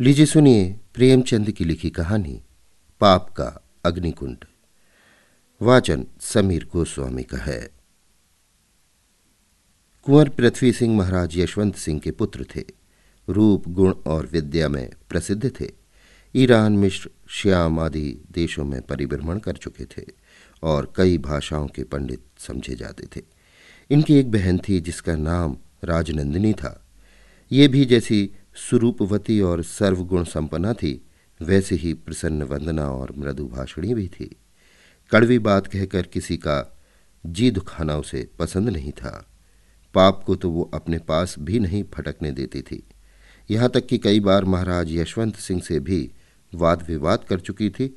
लीजिए सुनिए प्रेमचंद की लिखी कहानी, पाप का अग्निकुंड। वाचन समीर गोस्वामी का है। कुंवर पृथ्वी सिंह महाराज यशवंत सिंह के पुत्र थे। रूप, गुण और विद्या में प्रसिद्ध थे। ईरान मिश्र श्याम आदि देशों में परिभ्रमण कर चुके थे और कई भाषाओं के पंडित समझे जाते थे। इनकी एक बहन थी जिसका नाम राजनंदिनी था। ये भी जैसी सुरूपवती और सर्वगुण संपन्ना थी। वैसे ही प्रसन्न वंदना और मृदुभाषणी भी थी। कड़वी बात कहकर किसी का जी दुखाना उसे पसंद नहीं था। पाप को तो वो अपने पास भी नहीं फटकने देती थी। यहाँ तक कि कई बार महाराज यशवंत सिंह से भी वाद विवाद कर चुकी थी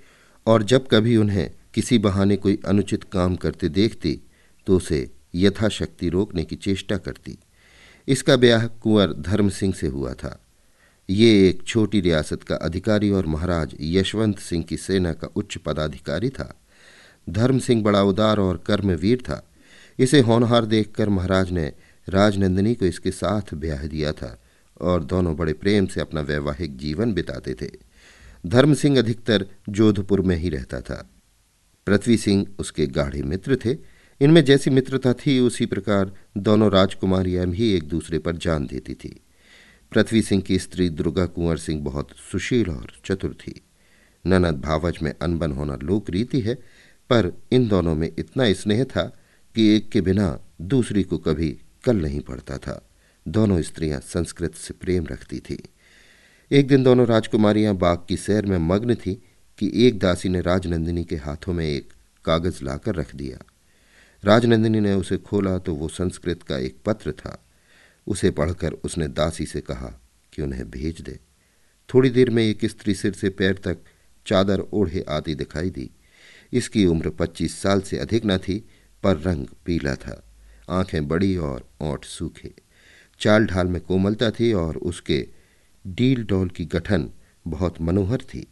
और जब कभी उन्हें किसी बहाने कोई अनुचित काम करते देखती तो उसे यथाशक्ति रोकने की चेष्टा करती। इसका ब्याह कुंवर धर्म सिंह से हुआ था। ये एक छोटी रियासत का अधिकारी और महाराज यशवंत सिंह की सेना का उच्च पदाधिकारी था। धर्म सिंह बड़ा उदार और कर्मवीर था। इसे होनहार देखकर महाराज ने राजनंदिनी को इसके साथ ब्याह दिया था और दोनों बड़े प्रेम से अपना वैवाहिक जीवन बिताते थे। धर्म सिंह अधिकतर जोधपुर में ही रहता था। पृथ्वी सिंह उसके गाढ़े मित्र थे। इनमें जैसी मित्रता थी, उसी प्रकार दोनों राजकुमारियाँ भी एक दूसरे पर जान देती थी। पृथ्वी सिंह की स्त्री दुर्गा कुंवर सिंह बहुत सुशील और चतुर थी। ननद भावज में अनबन होना लोक रीति है, पर इन दोनों में इतना स्नेह था कि एक के बिना दूसरी को कभी कल नहीं पड़ता था। दोनों स्त्रियाँ संस्कृत से प्रेम रखती थी। एक दिन दोनों राजकुमारियाँ बाग की सैर में मग्न थी कि एक दासी ने राजनंदिनी के हाथों में एक कागज़ लाकर रख दिया। राजनंदिनी ने उसे खोला तो वो संस्कृत का एक पत्र था। उसे पढ़कर उसने दासी से कहा, कि उन्हें भेज दे। थोड़ी देर में एक स्त्री सिर से पैर तक चादर ओढ़े आती दिखाई दी। इसकी उम्र पच्चीस साल से अधिक न थी, पर रंग पीला था। आँखें बड़ी और ओंठ सूखे। चाल ढाल में कोमलता थी और उसके डील डोल की गठन बहुत मनोहर थी।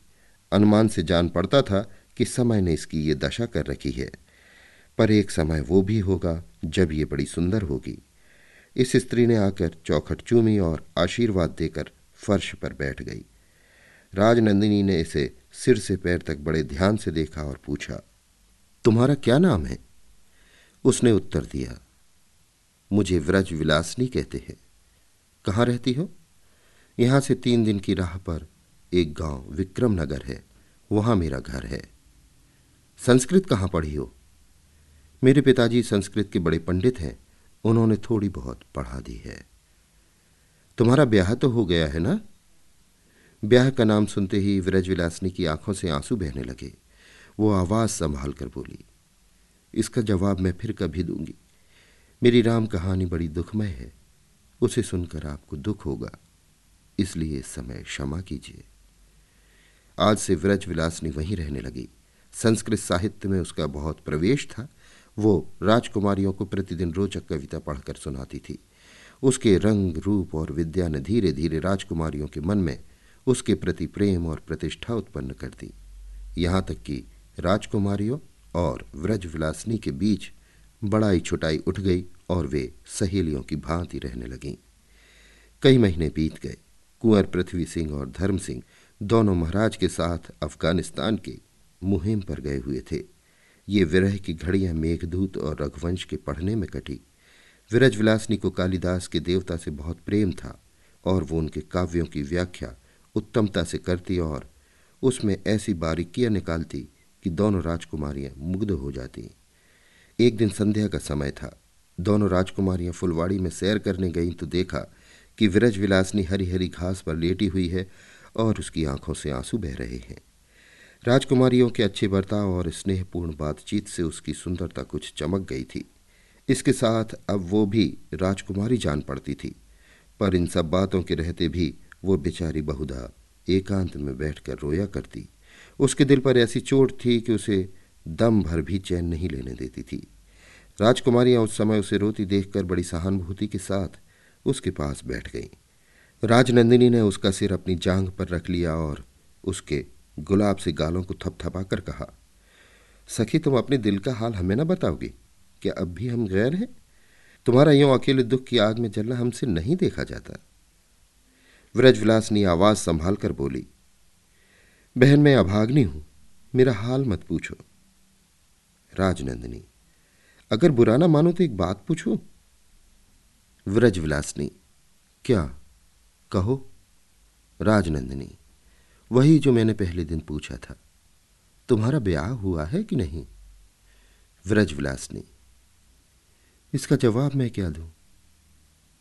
अनुमान से जान पड़ता था कि समय ने इसकी ये दशा कर रखी है। पर एक समय वो भी होगा जब ये बड़ी सुंदर होगी। इस स्त्री ने आकर चौखट चूमी और आशीर्वाद देकर फर्श पर बैठ गई। राजनंदिनी ने इसे सिर से पैर तक बड़े ध्यान से देखा और पूछा, तुम्हारा क्या नाम है? उसने उत्तर दिया, मुझे व्रज विलासनी कहते हैं। कहाँ रहती हो? यहाँ से तीन दिन की राह पर एक गाँव, विक्रम नगर है। वहाँ मेरा घर है। संस्कृत कहाँ पढ़ी हो? मेरे पिताजी संस्कृत के बड़े पंडित हैं। उन्होंने थोड़ी बहुत पढ़ा दी है। तुम्हारा ब्याह तो हो गया है ना? ब्याह का नाम सुनते ही विलासनी की आँखों से आँसू बहने लगे। वो आवाज़ संभाल कर बोली, इसका जवाब मैं फिर कभी दूँगी। मेरी राम कहानी बड़ी दुखमय है। उसे सुनकर आपको दुख होगा, इसलिए इस समय क्षमा कीजिए। आज से व्रज विलासनी वहीं रहने लगी। संस्कृत साहित्य में उसका बहुत प्रवेश था। वो राजकुमारियों को प्रतिदिन रोचक कविता पढ़कर सुनाती थी। उसके रंग, रूप और विद्या ने धीरे धीरे राजकुमारियों के मन में उसके प्रति प्रेम और प्रतिष्ठा उत्पन्न कर दी। यहाँ तक कि राजकुमारियों और व्रज विलासनी के बीच बड़ाई छुटाई उठ गई और वे सहेलियों की भांति रहने लगीं। कई महीने बीत गए। कुंवर पृथ्वी सिंह और धर्म सिंह दोनों महाराज के साथ अफ़गानिस्तान के मुहिम पर गए हुए थे। ये विरह की घड़ियाँ मेघदूत और रघुवंश के पढ़ने में कटी। विरज विलासनी को कालिदास के देवता से बहुत प्रेम था और वो उनके काव्यों की व्याख्या उत्तमता से करती और उसमें ऐसी बारीकियाँ निकालती कि दोनों राजकुमारियाँ मुग्ध हो जाती। एक दिन संध्या का समय था। दोनों राजकुमारियाँ फुलवाड़ी में सैर करने गईं तो देखा कि विरज विलासनी हरी हरी घास पर लेटी हुई है और उसकी आँखों से आँसू बह रहे हैं। राजकुमारियों के अच्छे बर्ताव और स्नेहपूर्ण बातचीत से उसकी सुंदरता कुछ चमक गई थी। इसके साथ अब वो भी राजकुमारी जान पड़ती थी, पर इन सब बातों के रहते भी वो बेचारी बहुधा एकांत में बैठकर रोया करती। उसके दिल पर ऐसी चोट थी कि उसे दम भर भी चैन नहीं लेने देती थी। राजकुमारियाँ उस समय उसे रोती देखकर बड़ी सहानुभूति के साथ उसके पास बैठ गईं। राजनंदिनी ने उसका सिर अपनी जांग पर रख लिया और उसके गुलाब से गालों को थपथपाकर कहा, सखी, तुम अपने दिल का हाल हमें ना बताओगी? क्या अब भी हम गैर हैं? तुम्हारा यूँ अकेले दुख की आग में जलना हमसे नहीं देखा जाता? व्रजविलासनी आवाज़ संभाल कर बोली, बहन, मैं अभाग्नि हूँ, मेरा हाल मत पूछो। राजनंदिनी, अगर बुरा ना मानो तो एक बात पूछो। व्रजविलासनी, क्या? कहो? राजनंदिनी वही जो मैंने पहले दिन पूछा था। तुम्हारा ब्याह हुआ है कि नहीं? व्रजविलासनी। इसका जवाब मैं क्या दूँ?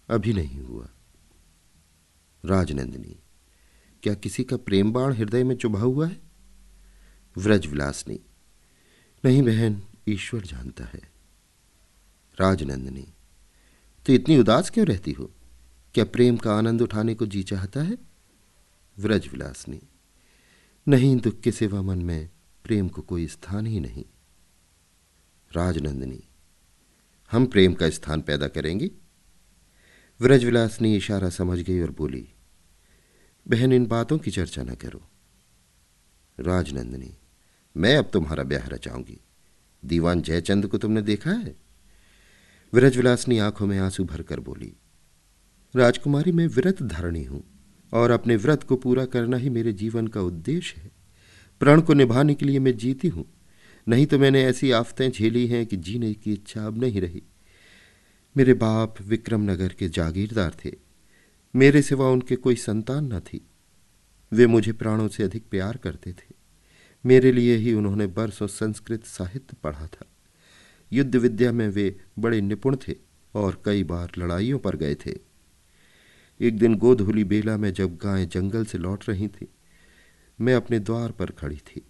अभी नहीं हुआ। राजनंदिनी, क्या किसी का प्रेम बाण हृदय में चुभा हुआ है? व्रजविलासनी, नहीं बहन, ईश्वर जानता है। राजनंदिनी तो इतनी उदास क्यों रहती हो? क्या प्रेम का आनंद उठाने को जी चाहता है? व्रजविलासनी नहीं दुख के सिवा मन में प्रेम को कोई स्थान ही नहीं। राजनंदिनी, हम प्रेम का स्थान पैदा करेंगे। व्रजविलासनी इशारा समझ गई और बोली, बहन, इन बातों की चर्चा न करो। राजनंदिनी, मैं अब तुम्हारा ब्याह रचाऊँगी। दीवान जयचंद को तुमने देखा है? विरजविलासनी आँखों में आँसू भरकर बोली, राजकुमारी, मैं व्रत धारणी हूँ। और अपने व्रत को पूरा करना ही मेरे जीवन का उद्देश्य है। प्रण को निभाने के लिए मैं जीती हूँ। नहीं तो मैंने ऐसी आफतें झेली हैं कि जीने की इच्छा अब नहीं रही। मेरे बाप विक्रमनगर के जागीरदार थे। मेरे सिवा उनके कोई संतान न थी। वे मुझे प्राणों से अधिक प्यार करते थे। मेरे लिए ही उन्होंने बरसों संस्कृत साहित्य पढ़ा था। युद्ध विद्या में वे बड़े निपुण थे और कई बार लड़ाइयों पर गए थे। एक दिन गोधुली बेला में जब गायें जंगल से लौट रही थी, मैं अपने द्वार पर खड़ी थी।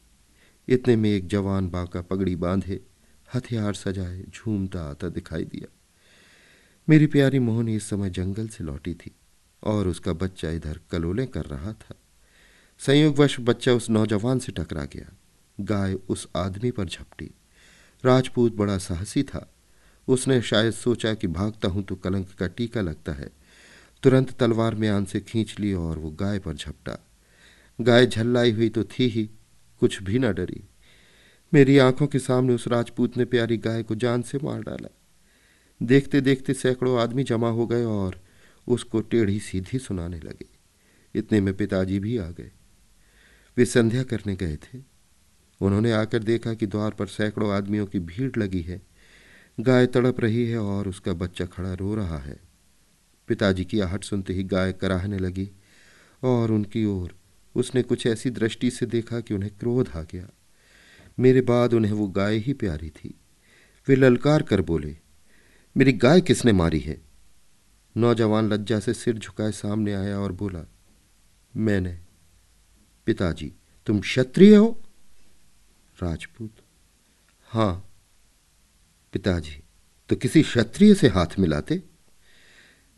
इतने में एक जवान बाका पगड़ी बांधे, हथियार सजाए, झूमता आता दिखाई दिया। मेरी प्यारी मोहनी इस समय जंगल से लौटी थी और उसका बच्चा इधर कलोले कर रहा था। संयोगवश बच्चा उस नौजवान से टकरा गया। गाय उस आदमी पर झपटी। राजपूत बड़ा साहसी था। उसने शायद सोचा कि भागता हूँ तो कलंक का टीका लगता है। तुरंत तलवार में आन से खींच ली और वो गाय पर झपटा। गाय झल्लाई हुई तो थी ही, कुछ भी न डरी। मेरी आँखों के सामने उस राजपूत ने प्यारी गाय को जान से मार डाला। देखते देखते सैकड़ों आदमी जमा हो गए और उसको टेढ़ी सीधी सुनाने लगे। इतने में पिताजी भी आ गए। वे संध्या करने गए थे। उन्होंने आकर देखा कि द्वार पर सैकड़ों आदमियों की भीड़ लगी है। गाय तड़प रही है और उसका बच्चा खड़ा रो रहा है। पिताजी की आहट सुनते ही गाय कराहने लगी, और उनकी ओर उसने कुछ ऐसी दृष्टि से देखा कि उन्हें क्रोध आ गया। मेरे बाद उन्हें वो गाय ही प्यारी थी। वे ललकार कर बोले, मेरी गाय किसने मारी है? नौजवान लज्जा से सिर झुकाए सामने आया और बोला, मैंने। पिताजी, तुम क्षत्रिय हो? राजपूत। हाँ। पिताजी तो किसी क्षत्रिय से हाथ मिलाते?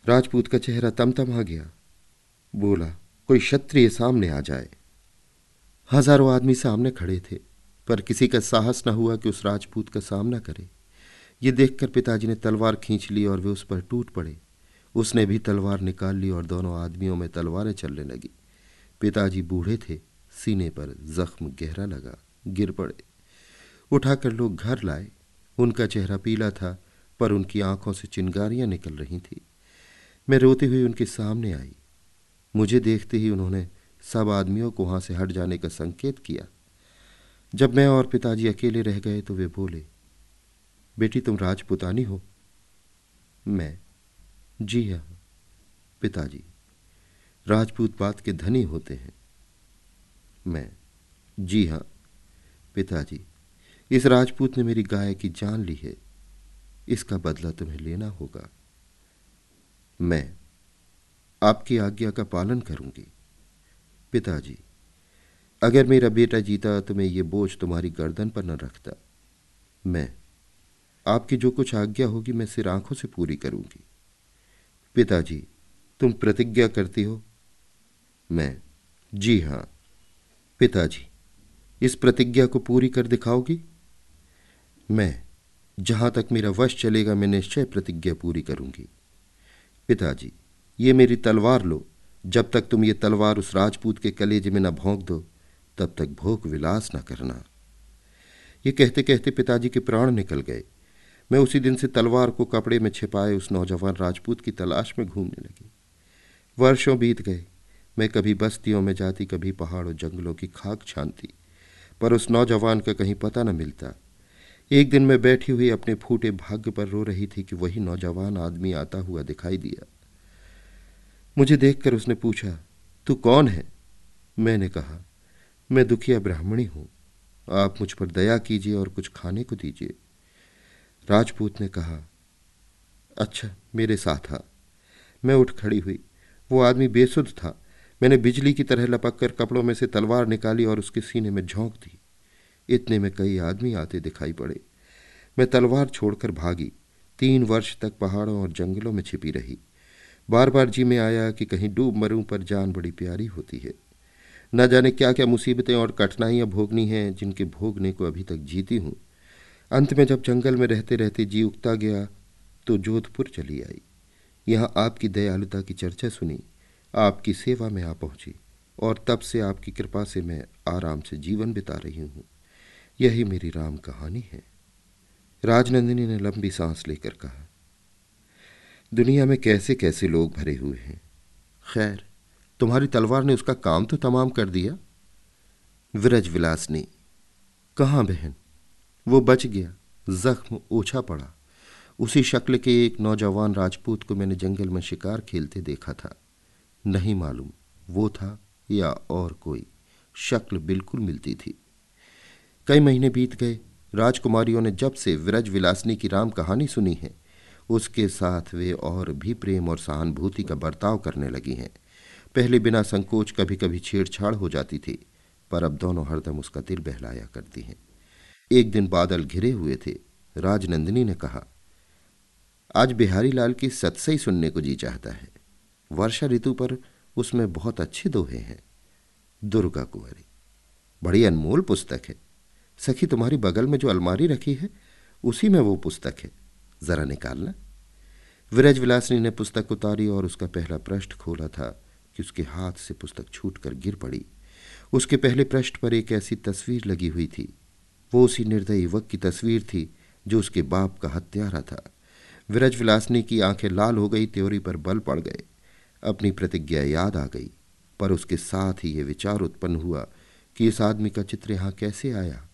राजपूत का चेहरा तमतम गया। बोला, कोई क्षत्रिय सामने आ जाए। हज़ारों आदमी सामने खड़े थे, पर किसी का साहस न हुआ कि उस राजपूत का सामना करे। ये देखकर पिताजी ने तलवार खींच ली और वे उस पर टूट पड़े। उसने भी तलवार निकाल ली और दोनों आदमियों में तलवारें चलने लगी। पिताजी बूढ़े थे, सीने पर जख्म गहरा लगा, गिर पड़े। उठाकर लोग घर लाए। उनका चेहरा पीला था, पर उनकी आँखों से चिंगारियाँ निकल रही थी। मैं रोती हुई उनके सामने आई। मुझे देखते ही उन्होंने सब आदमियों को वहाँ से हट जाने का संकेत किया। जब मैं और पिताजी अकेले रह गए तो वे बोले, बेटी, तुम राजपुतानी हो? मैं, जी हाँ पिताजी, राजपूत बात के धनी होते हैं। मैं, जी हाँ पिताजी, इस राजपूत ने मेरी गाय की जान ली है, इसका बदला तुम्हें लेना होगा। मैं आपकी आज्ञा का पालन करूँगी। पिताजी, अगर मेरा बेटा जीता तो मैं ये बोझ तुम्हारी गर्दन पर न रखता। मैं आपकी जो कुछ आज्ञा होगी मैं सिर आँखों से पूरी करूँगी। पिताजी, तुम प्रतिज्ञा करती हो? मैं, जी हाँ। पिताजी, इस प्रतिज्ञा को पूरी कर दिखाओगी? मैं, जहाँ तक मेरा वश चलेगा मैं निश्चय प्रतिज्ञा पूरी करूँगी। पिताजी, ये मेरी तलवार लो। जब तक तुम ये तलवार उस राजपूत के कलेजे में न भोंक दो, तब तक भोग विलास न करना। ये कहते कहते पिताजी के प्राण निकल गए। मैं उसी दिन से तलवार को कपड़े में छिपाए उस नौजवान राजपूत की तलाश में घूमने लगी। वर्षों बीत गए। मैं कभी बस्तियों में जाती, कभी पहाड़ों जंगलों की खाक छानती, पर उस नौजवान का कहीं पता न मिलता। एक दिन मैं बैठी हुई अपने फूटे भाग्य पर रो रही थी कि वही नौजवान आदमी आता हुआ दिखाई दिया। मुझे देखकर उसने पूछा, तू कौन है? मैंने कहा, मैं दुखिया ब्राह्मणी हूँ। आप मुझ पर दया कीजिए और कुछ खाने को दीजिए। राजपूत ने कहा अच्छा मेरे साथ आ। मैं उठ खड़ी हुई। वो आदमी बेसुध था। मैंने बिजली की तरह लपक कर कपड़ों में से तलवार निकाली और उसके सीने में झोंक दी। इतने में कई आदमी आते दिखाई पड़े। मैं तलवार छोड़कर भागी। तीन वर्ष तक पहाड़ों और जंगलों में छिपी रही। बार बार जी में आया कि कहीं डूब मरूं पर जान बड़ी प्यारी होती है। न जाने क्या क्या मुसीबतें और कठिनाइयाँ भोगनी हैं जिनके भोगने को अभी तक जीती हूँ। अंत में जब जंगल में रहते रहते जी उगता गया तो जोधपुर चली आई। यहाँ आपकी दयालुता की चर्चा सुनी। आपकी सेवा में आ पहुँची और तब से आपकी कृपा से मैं आराम से जीवन बिता रही हूँ। यही मेरी राम कहानी है। राजनंदिनी ने लंबी सांस लेकर कहा, दुनिया में कैसे कैसे लोग भरे हुए हैं? खैर, तुम्हारी तलवार ने उसका काम तो तमाम कर दिया। विरज विलास ने कहाँ बहन? वो बच गया, जख्म ओछा पड़ा। उसी शक्ल के एक नौजवान राजपूत को मैंने जंगल में शिकार खेलते देखा था। नहीं मालूम वो था या और कोई, शक्ल बिल्कुल मिलती थी। कई महीने बीत गए। राजकुमारियों ने जब से विरज विलासनी की राम कहानी सुनी है, उसके साथ वे और भी प्रेम और सहानुभूति का बर्ताव करने लगी हैं। पहले बिना संकोच कभी कभी छेड़छाड़ हो जाती थी, पर अब दोनों हरदम उसका दिल बहलाया करती हैं। एक दिन बादल घिरे हुए थे। राजनंदिनी ने कहा, आज बिहारी लाल की सत्सई सुनने को जी चाहता है। वर्षा ऋतु पर उसमें बहुत अच्छे दोहे हैं। दुर्गा कुंवरी, बड़ी अनमोल पुस्तक है। सखी, तुम्हारी बगल में जो अलमारी रखी है, उसी में वो पुस्तक है। जरा निकालना। विरज विलासनी ने पुस्तक उतारी और उसका पहला पृष्ठ खोला था कि उसके हाथ से पुस्तक छूट कर गिर पड़ी। उसके पहले पृष्ठ पर एक ऐसी तस्वीर लगी हुई थी। वो उसी निर्दयी युवक की तस्वीर थी जो उसके बाप का हत्यारा था। विरज विलासनी की आँखें लाल हो गई, त्योरी पर बल पड़ गए। अपनी प्रतिज्ञा याद आ गई, पर उसके साथ ही ये विचार उत्पन्न हुआ कि इस आदमी का चित्र यहाँ कैसे आया।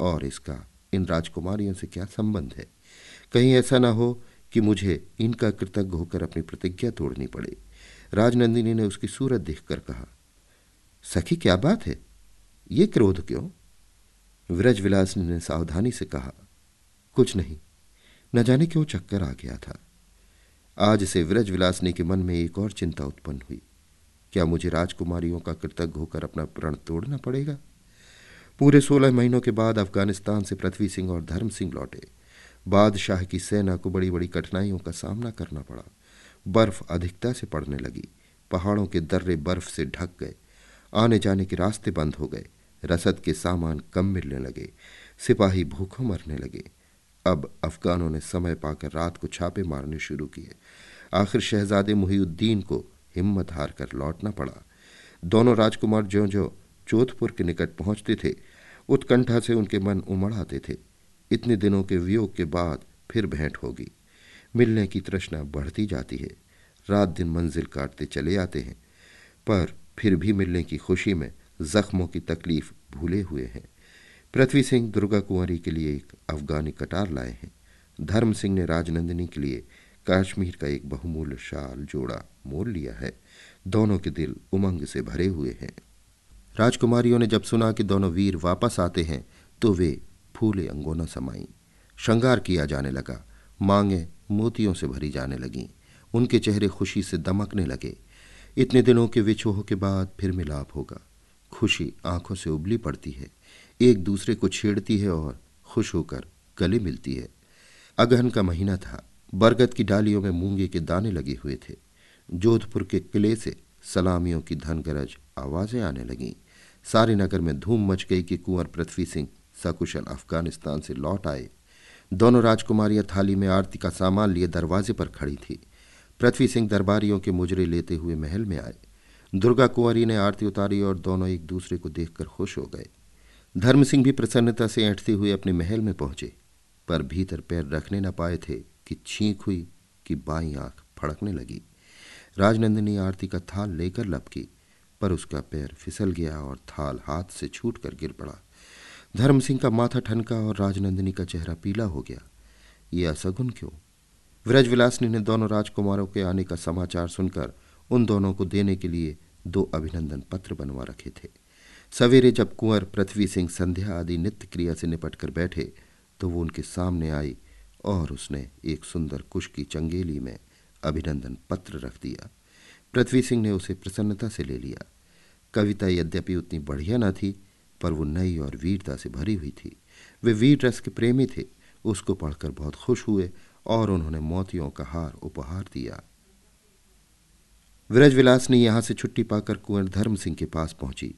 और इसका इन राजकुमारियों से क्या संबंध है? कहीं ऐसा ना हो कि मुझे इनका कृतज्ञ होकर अपनी प्रतिज्ञा तोड़नी पड़े। राजनंदिनी ने उसकी सूरत देखकर कहा, सखी, क्या बात है? ये क्रोध क्यों? विरज विलास ने सावधानी से कहा, कुछ नहीं, न जाने क्यों चक्कर आ गया था। आज से विरज विलासनी के मन में एक और चिंता उत्पन्न हुई। क्या मुझे राजकुमारियों का कृतज्ञ होकर अपना प्रण तोड़ना पड़ेगा? पूरे सोलह महीनों के बाद अफ़गानिस्तान से पृथ्वी सिंह और धर्म सिंह लौटे। बादशाह की सेना को बड़ी बड़ी कठिनाइयों का सामना करना पड़ा। बर्फ़ अधिकता से पड़ने लगी। पहाड़ों के दर्रे बर्फ़ से ढक गए। आने जाने के रास्ते बंद हो गए। रसद के सामान कम मिलने लगे। सिपाही भूखों मरने लगे। अब अफगानों ने समय पाकर रात को छापे मारने शुरू किए। आखिर शहजादे मुहीउद्दीन को हिम्मत हार कर लौटना पड़ा। दोनों राजकुमार ज्यो ज्यो जोधपुर के निकट पहुँचते थे उत्कंठा से उनके मन उमड़ आते थे। इतने दिनों के वियोग के बाद फिर भेंट होगी। मिलने की तृष्णा बढ़ती जाती है। रात दिन मंजिल काटते चले आते हैं। पर फिर भी मिलने की खुशी में जख्मों की तकलीफ़ भूले हुए हैं। पृथ्वी सिंह दुर्गा कुंवरी के लिए एक अफगानी कटार लाए हैं। धर्म सिंह ने राजनंदिनी के लिए कश्मीर का एक बहुमूल्य शाल जोड़ा मोल लिया है। दोनों के दिल उमंग से भरे हुए हैं। राजकुमारियों ने जब सुना कि दोनों वीर वापस आते हैं तो वे फूले अंगोना समाई। श्रृंगार किया जाने लगा। मांगे मोतियों से भरी जाने लगीं। उनके चेहरे खुशी से दमकने लगे। इतने दिनों के विछोह के बाद फिर मिलाप होगा। खुशी आँखों से उबली पड़ती है। एक दूसरे को छेड़ती है और खुश होकर गले मिलती है। अगहन का महीना था। बरगद की डालियों में मूँगे के दाने लगे हुए थे। जोधपुर के किले से सलामियों की धनगरज आवाज़ें आने लगीं। सारे नगर में धूम मच गई कि कुंवर पृथ्वी सिंह सकुशल अफ़गानिस्तान से लौट आए। दोनों राजकुमारियाँ थाली में आरती का सामान लिए दरवाजे पर खड़ी थी। पृथ्वी सिंह दरबारियों के मुजरे लेते हुए महल में आए। दुर्गा कुंवरी ने आरती उतारी और दोनों एक दूसरे को देखकर खुश हो गए। धर्म सिंह भी प्रसन्नता से ऐंठते हुए अपने महल में पहुँचे, पर भीतर पैर रखने न पाए थे कि छींक हुई कि बाई आँख फड़कने लगी। राजनंदिनी आरती का थाल लेकर लपकी। पर उसका पैर फिसल गया और थाल हाथ से छूट कर गिर पड़ा। धर्म सिंह का माथा ठनका और राजनंदिनी का चेहरा पीला हो गया। ये असगुन क्यों? व्रजविलासनी ने दोनों राजकुमारों के आने का समाचार सुनकर उन दोनों को देने के लिए दो अभिनंदन पत्र बनवा रखे थे। सवेरे जब कुंवर, पृथ्वी सिंह, संध्या आदि नित्य क्रिया से निपट कर बैठे तो वो उनके सामने आई और उसने एक सुंदर कुश की चंगेली में अभिनंदन पत्र रख दिया। पृथ्वी सिंह ने उसे प्रसन्नता से ले लिया। कविता यद्यपि उतनी बढ़िया न थी, पर वो नई और वीरता से भरी हुई थी। वे वीर रस के प्रेमी थे, उसको पढ़कर बहुत खुश हुए और उन्होंने मोतियों का हार उपहार दिया। विरजविलास ने यहाँ से छुट्टी पाकर कुंवर धर्म सिंह के पास पहुँची।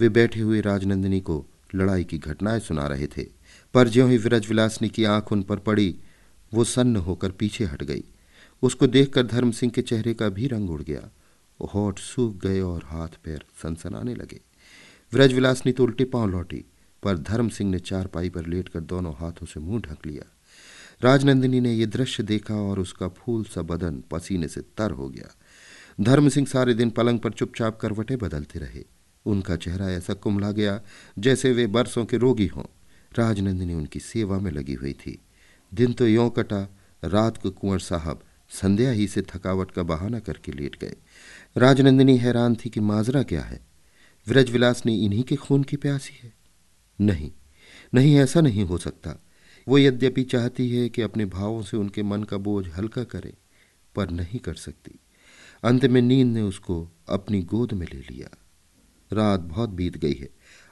वे बैठे हुए राजनंदिनी को लड़ाई की घटनाएँ सुना रहे थे, पर ज्यों ही विरजविलासनी की आँख उन पर पड़ी, वो सन्न होकर पीछे हट गई। उसको देखकर धर्म सिंह के चेहरे का भी रंग उड़ गया। होठ सूख गए और हाथ पैर सनसनाने लगे। व्रजविलासनी तो उल्टी पाँव लौटी, पर धर्म सिंह ने चार पाई पर लेटकर दोनों हाथों से मुँह ढक लिया। राजनंदिनी ने यह दृश्य देखा और उसका फूल सा बदन पसीने से तर हो गया। धर्म सिंह सारे दिन पलंग पर चुपचाप करवटे बदलते रहे। उनका चेहरा ऐसा कुमला गया जैसे वे बरसों के रोगी हों। राजनंदिनी उनकी सेवा में लगी हुई थी। दिन तो यों कटा, रात को कुंवर साहब संध्या ही से थकावट का बहाना करके लेट गए। राजनंदिनी हैरान थी कि माजरा क्या है। व्रजविलास ने इन्हीं के खून की प्यासी है। नहीं नहीं, ऐसा नहीं हो सकता। वो यद्यपि चाहती है कि अपने भावों से उनके मन का बोझ हल्का करे, पर नहीं कर सकती। अंत में नींद ने उसको अपनी गोद में ले लिया। रात बहुत बीत गई है।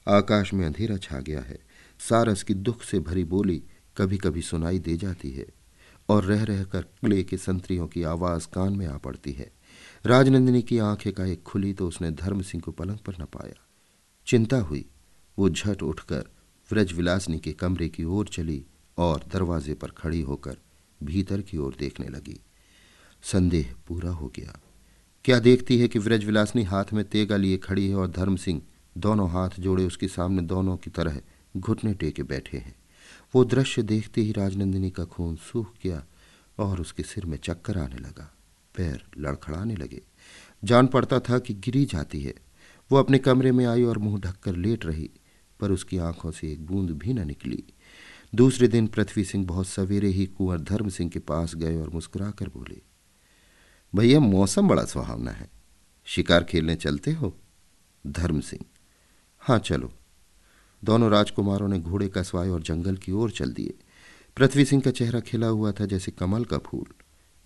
आकाश में अंधेरा छा गया है। सारस की दुख से भरी बोली कभी कभी सुनाई दे जाती है और रह रह कर किले के संतरियों की आवाज़ कान में आ पड़ती है। राजनंदिनी की आँखें का एक खुली तो उसने धर्म सिंह को पलंग पर न पाया। चिंता हुई। वो झट उठकर व्रज विलासनी के कमरे की ओर चली और दरवाजे पर खड़ी होकर भीतर की ओर देखने लगी। संदेह पूरा हो गया। क्या देखती है कि व्रज विलासनी हाथ में तेगा लिए खड़ी है और धर्म सिंह दोनों हाथ जोड़े उसके सामने दोनों की तरह घुटने टेके बैठे हैं? वो दृश्य देखते ही राजनंदिनी का खून सूख गया और उसके सिर में चक्कर आने लगा। पैर लड़खड़ाने लगे। जान पड़ता था कि गिरी जाती है। वो अपने कमरे में आई और मुँह ढककर लेट रही, पर उसकी आँखों से एक बूंद भी न निकली। दूसरे दिन पृथ्वी सिंह बहुत सवेरे ही कुंवर धर्म सिंह के पास गए और मुस्कुराकर बोले, भैया, मौसम बड़ा सुहावना है। शिकार खेलने चलते हो, धर्म सिंह? हाँ चलो। दोनों राजकुमारों ने घोड़े कसवाए और जंगल की ओर चल दिए। पृथ्वी सिंह का चेहरा खिला हुआ था जैसे कमल का फूल।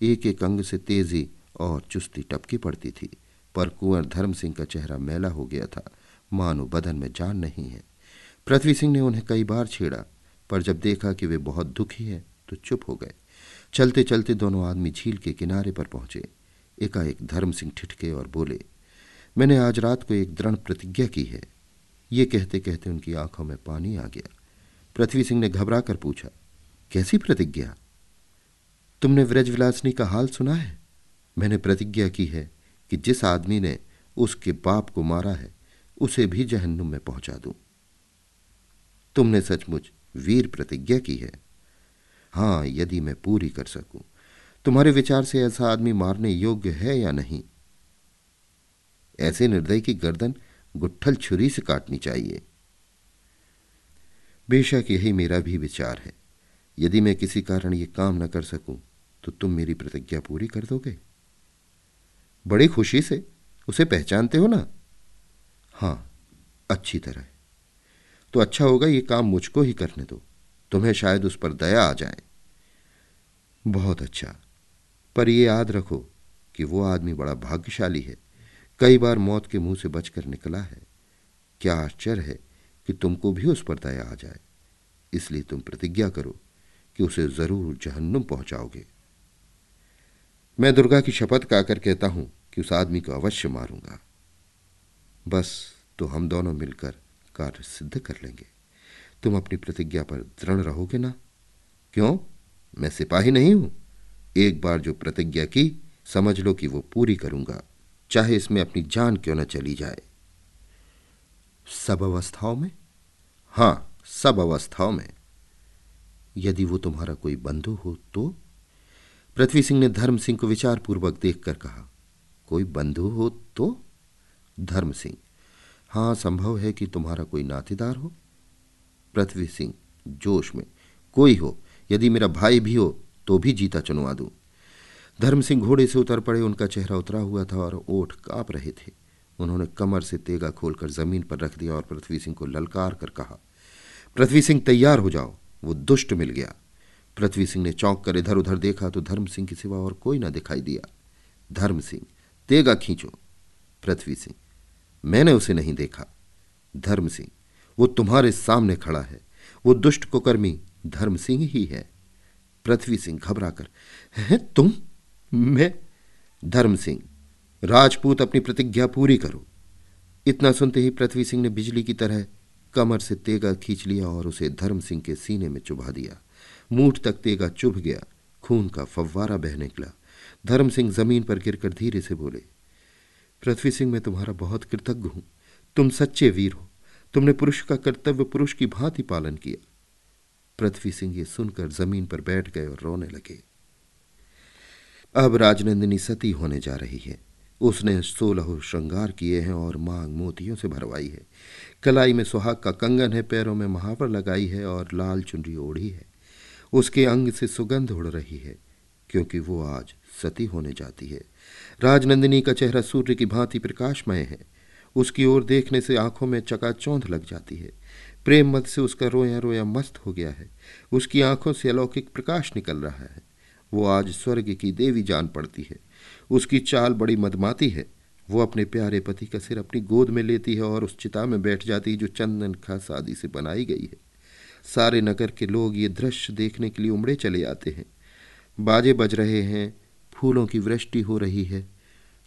एक एक अंग से तेज़ी और चुस्ती टपकी पड़ती थी, पर कुंवर धर्म सिंह का चेहरा मैला हो गया था। मानो बदन में जान नहीं है। पृथ्वी सिंह ने उन्हें कई बार छेड़ा, पर जब देखा कि वे बहुत दुखी हैं तो चुप हो गए। चलते चलते दोनों आदमी झील के किनारे पर पहुँचे। एकाएक धर्म सिंह ठिठके और बोले, मैंने आज रात को एक दृढ़ प्रतिज्ञा की है। ये कहते कहते उनकी आँखों में पानी आ गया। पृथ्वी सिंह ने घबरा कर पूछा, कैसी प्रतिज्ञा? तुमने व्रजविलासनी का हाल सुना है? मैंने प्रतिज्ञा की है कि जिस आदमी ने उसके बाप को मारा है, उसे भी जहन्नुम में पहुँचा दूँ। तुमने सचमुच वीर प्रतिज्ञा की है। हाँ, यदि मैं पूरी कर सकूँ, तुम्हारे विचार से ऐसा आदमी मारने योग्य है या नहीं? ऐसे निर्दय की गर्दन गुट्ठल छुरी से काटनी चाहिए। बेशक यही मेरा भी विचार है। यदि मैं किसी कारण ये काम न कर सकूँ तो तुम मेरी प्रतिज्ञा पूरी कर दोगे। बड़ी खुशी से उसे पहचानते हो ना? हाँ, अच्छी तरह। तो अच्छा होगा ये काम मुझको ही करने दो। तुम्हें शायद उस पर दया आ जाए। बहुत अच्छा। पर यह याद रखो कि वो आदमी बड़ा भाग्यशाली है। कई बार मौत के मुँह से बचकर निकला है। क्या आश्चर्य है कि तुमको भी उस पर दया आ जाए। इसलिए तुम प्रतिज्ञा करो कि उसे ज़रूर जहन्नुम पहुंचाओगे। मैं दुर्गा की शपथ खाकर कहता हूँ कि उस आदमी को अवश्य मारूँगा। बस तो हम दोनों मिलकर कार्य सिद्ध कर लेंगे। तुम अपनी प्रतिज्ञा पर दृढ़ रहोगे ना? क्यों? मैं सिपाही नहीं हूँ। एक बार जो प्रतिज्ञा की, समझ लो कि वो पूरी करूँगा, चाहे इसमें अपनी जान क्यों न चली जाए। सब अवस्थाओं में? हाँ, सब अवस्थाओं में। यदि वो तुम्हारा कोई बंधु हो तो पृथ्वी सिंह ने धर्म सिंह को विचारपूर्वक देखकर कहा, कोई बंधु हो तो? धर्म सिंह। हाँ संभव है कि तुम्हारा कोई नातेदार हो। पृथ्वी सिंह, जोश में, कोई हो, यदि मेरा भाई भी हो तो भी जीता चुनवा दूँ। धर्म सिंह घोड़े से उतर पड़े, उनका चेहरा उतरा हुआ था और ओठ काँप रहे थे। उन्होंने कमर से तेगा खोलकर ज़मीन पर रख दिया और पृथ्वी सिंह को ललकार कर कहा, पृथ्वी सिंह, तैयार हो जाओ। वो दुष्ट मिल गया। पृथ्वी सिंह ने चौंक कर इधर उधर देखा तो धर्म सिंह के सिवा और कोई ना दिखाई दिया। धर्म सिंह, तेगा खींचो। पृथ्वी सिंह, मैंने उसे नहीं देखा। धर्म सिंह, वो तुम्हारे सामने खड़ा है। वो दुष्ट कुकर्मी धर्म सिंह ही है। पृथ्वी सिंह घबराकर है तुम? मैं? धर्म सिंह, राजपूत अपनी प्रतिज्ञा पूरी करो। इतना सुनते ही पृथ्वी सिंह ने बिजली की तरह कमर से तेगा खींच लिया और उसे धर्म सिंह के सीने में चुभा दिया। मूठ तक तेगा चुभ गया, खून का फव्वारा बह निकला। धर्म सिंह ज़मीन पर गिरकर धीरे से बोले, पृथ्वी सिंह, मैं तुम्हारा बहुत कृतज्ञ हूँ। तुम सच्चे वीर हो। तुमने पुरुष का कर्तव्य पुरुष की भांति पालन किया। पृथ्वी सिंह ये सुनकर ज़मीन पर बैठ गए और रोने लगे। अब राजनंदिनी सती होने जा रही है। उसने सोलह श्रृंगार किए हैं और मांग मोतियों से भरवाई है। कलाई में सुहाग का कंगन है, पैरों में महावर लगाई है और लाल चुनरी ओढ़ी है। उसके अंग से सुगंध उड़ रही है, क्योंकि वो आज सती होने जाती है। राजनंदिनी का चेहरा सूर्य की भांति प्रकाशमय है। उसकी ओर देखने से आँखों में चकाचौंध लग जाती है। प्रेम मत से उसका रोया रोया मस्त हो गया है। उसकी आँखों से अलौकिक प्रकाश निकल रहा है। वो आज स्वर्ग की देवी जान पड़ती है। उसकी चाल बड़ी मदमाती है। वो अपने प्यारे पति का सिर अपनी गोद में लेती है और उस चिता में बैठ जाती है जो चंदन खा शादी से बनाई गई है। सारे नगर के लोग ये दृश्य देखने के लिए उमड़े चले आते हैं। बाजे बज रहे हैं, फूलों की वृष्टि हो रही है।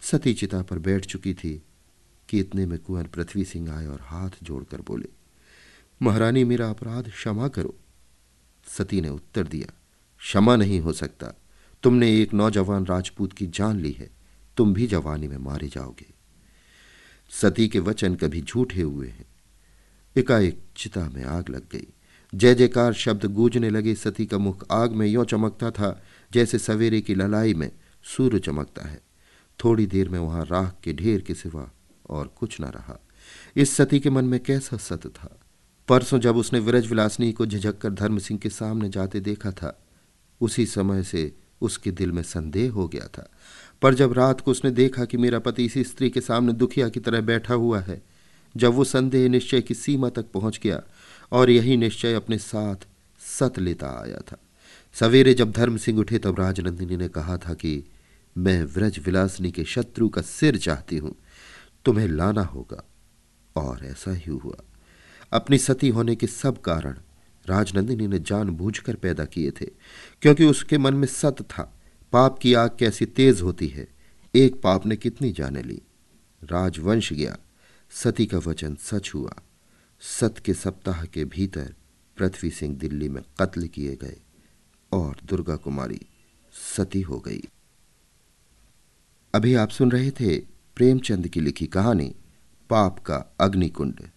सती चिता पर बैठ चुकी थी। कि इतने में कुंवर पृथ्वी सिंह आए और हाथ जोड़कर बोले, महारानी, मेरा अपराध क्षमा करो। सती ने उत्तर दिया, क्षमा नहीं हो सकता। तुमने एक नौजवान राजपूत की जान ली है। तुम भी जवानी में मारे जाओगे। सती के वचन कभी झूठे हुए हैं। एकाएक चिता में आग लग गई। जय जयकार शब्द गूंजने लगे सती का मुख आग में यों चमकता था, जैसे सवेरे की ललाई में सूर्य चमकता है। थोड़ी देर में वहाँ राख के ढेर के सिवा और कुछ न रहा। इस सती के मन में कैसा सत था। परसों जब उसने विरज विलासनी को झिझक कर धर्म सिंह के सामने जाते देखा था, उसी समय से उसके दिल में संदेह हो गया था। पर जब रात को उसने देखा कि मेरा पति इसी स्त्री के सामने दुखिया की तरह बैठा हुआ है, जब वो संदेह निश्चय की सीमा तक पहुँच गया और यही निश्चय अपने साथ सत लेता आया था। सवेरे जब धर्म सिंह उठे तब राजनंदिनी ने कहा था कि मैं व्रज विलासनी के शत्रु का सिर चाहती हूँ। तुम्हें लाना होगा। और ऐसा ही हुआ। अपनी सती होने के सब कारण राजनंदिनी ने जानबूझकर पैदा किए थे, क्योंकि उसके मन में सत था। पाप की आग कैसी तेज होती है, एक पाप ने कितनी जाने ली। राजवंश गया, सती का वचन सच हुआ। सत के सप्ताह के भीतर पृथ्वी सिंह दिल्ली में कत्ल किए गए और दुर्गा कुमारी सती हो गई। अभी आप सुन रहे थे प्रेमचंद की लिखी कहानी, पाप का अग्निकुंड।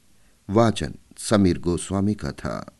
वाचन समीर गोस्वामी का था।